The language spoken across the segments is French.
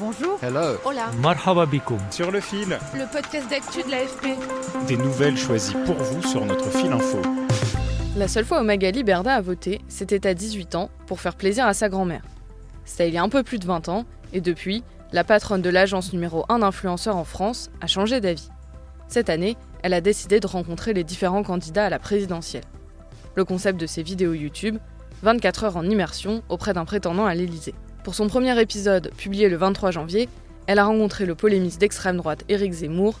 Bonjour. Hello. Hola. Marhaba Sur le fil, Le podcast d'actu de l'AFP. des nouvelles choisies pour vous sur notre fil info. La seule fois où Magali Berda a voté, c'était à 18 ans, pour faire plaisir à sa grand-mère. C'était il y a un peu plus de 20 ans, et depuis, la patronne de l'agence numéro 1 d'influenceurs en France a changé d'avis. Cette année, elle a décidé de rencontrer les différents candidats à la présidentielle. Le concept de ses vidéos YouTube 24 heures en immersion auprès d'un prétendant à l'Élysée. Pour son premier épisode, publié le 23 janvier, elle a rencontré le polémiste d'extrême droite Éric Zemmour.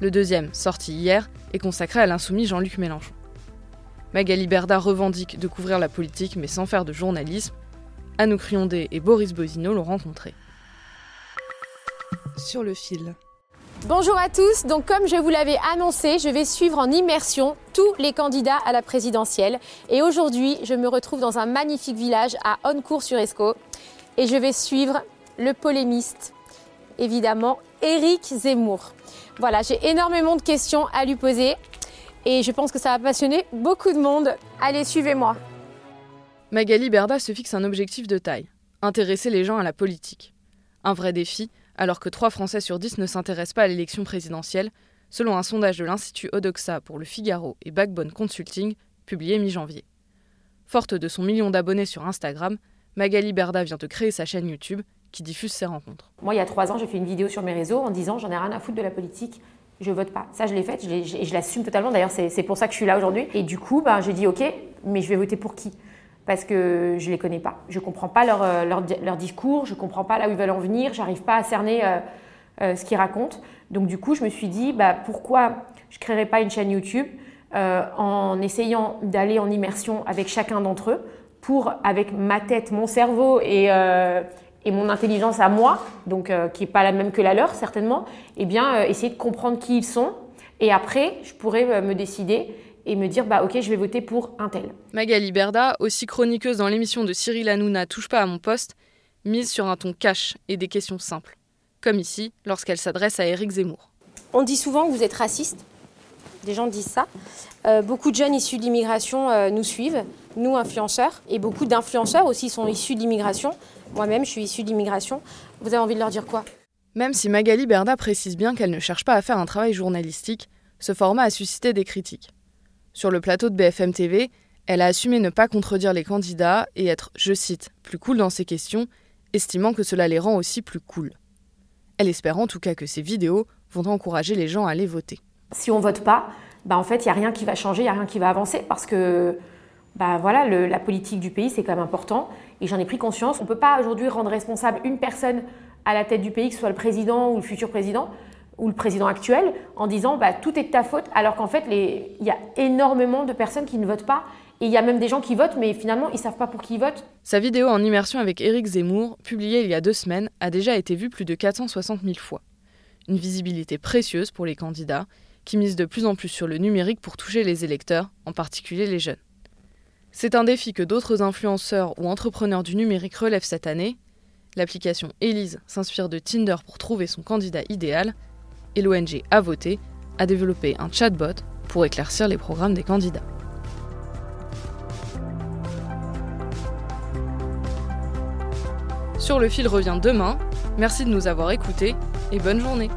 Le deuxième, sorti hier, est consacré à l'insoumis Jean-Luc Mélenchon. Magali Berda revendique de couvrir la politique mais sans faire de journalisme. Anouk Riondé et Boris Bozino l'ont rencontré. Sur le fil. Bonjour à tous, donc comme je vous l'avais annoncé, je vais suivre en immersion tous les candidats à la présidentielle. Et aujourd'hui, je me retrouve dans un magnifique village à Honnecourt-sur-Escaut. Et je vais suivre le polémiste, évidemment, Éric Zemmour. Voilà, j'ai énormément de questions à lui poser. Et je pense que ça va passionner beaucoup de monde. Allez, suivez-moi. Magali Berda se fixe un objectif de taille intéresser les gens à la politique. Un vrai défi, alors que 3 Français sur 10 ne s'intéressent pas à l'élection présidentielle, selon un sondage de l'Institut Odoxa pour le Figaro et Backbone Consulting, publié mi-janvier. Forte de son million d'abonnés sur Instagram, Magali Berda vient de créer sa chaîne YouTube qui diffuse ses rencontres. Moi, il y a trois ans, j'ai fait une vidéo sur mes réseaux en disant j'en ai rien à foutre de la politique, je vote pas. Ça, je l'ai faite je je l'assume totalement. D'ailleurs, c'est pour ça que je suis là aujourd'hui. Et du coup, ben, j'ai dit ok, mais je vais voter pour qui? Parce que je les connais pas. Je comprends pas leur, euh, discours, je comprends pas là où ils veulent en venir, j'arrive pas à cerner euh, euh, ce qu'ils racontent. Donc, du coup, je me suis dit bah, pourquoi je créerais pas une chaîne YouTube en essayant d'aller en immersion avec chacun d'entre eux pour, avec ma tête, mon cerveau et, euh, et mon intelligence à moi, donc euh, qui n'est pas la même que la leur certainement, eh bien euh, essayer de comprendre qui ils sont. Et après, je pourrais euh, me décider et me dire, bah ok, je vais voter pour un tel. Magali Berda, aussi chroniqueuse dans l'émission de Cyril Hanouna Touche pas à mon poste, mise sur un ton cash et des questions simples. Comme ici, lorsqu'elle s'adresse à Éric Zemmour. On dit souvent que vous êtes raciste. Des gens disent ça. Euh, beaucoup de jeunes issus de l'immigration euh, nous suivent, nous influenceurs, et beaucoup d'influenceurs aussi sont issus de l'immigration. Moi-même, je suis issue de l'immigration. Vous avez envie de leur dire quoi? Même si Magali Berda précise bien qu'elle ne cherche pas à faire un travail journalistique, ce format a suscité des critiques. Sur le plateau de BFM TV, elle a assumé ne pas contredire les candidats et être, je cite, plus cool dans ses questions, estimant que cela les rend aussi plus cool. Elle espère en tout cas que ces vidéos vont encourager les gens à aller voter. Si on vote pas, bah en fait, il n'y a rien qui va changer, il n'y a rien qui va avancer parce que bah voilà, la politique du pays, c'est quand même important. Et j'en ai pris conscience. On ne peut pas aujourd'hui rendre responsable une personne à la tête du pays, que ce soit le président ou le futur président ou le président actuel, en disant bah, tout est de ta faute, alors qu'en fait, il y a énormément de personnes qui ne votent pas. Et il y a même des gens qui votent, mais finalement, ils ne savent pas pour qui ils votent. Sa vidéo en immersion avec Éric Zemmour, publiée il y a deux semaines, a déjà été vue plus de 460 000 fois. Une visibilité précieuse pour les candidats, qui misent de plus en plus sur le numérique pour toucher les électeurs, en particulier les jeunes. C'est un défi que d'autres influenceurs ou entrepreneurs du numérique relèvent cette année. L'application Elise s'inspire de Tinder pour trouver son candidat idéal, et l'ONG A Voté a développé un chatbot pour éclaircir les programmes des candidats. Sur le fil revient demain. Merci de nous avoir écoutés et bonne journée.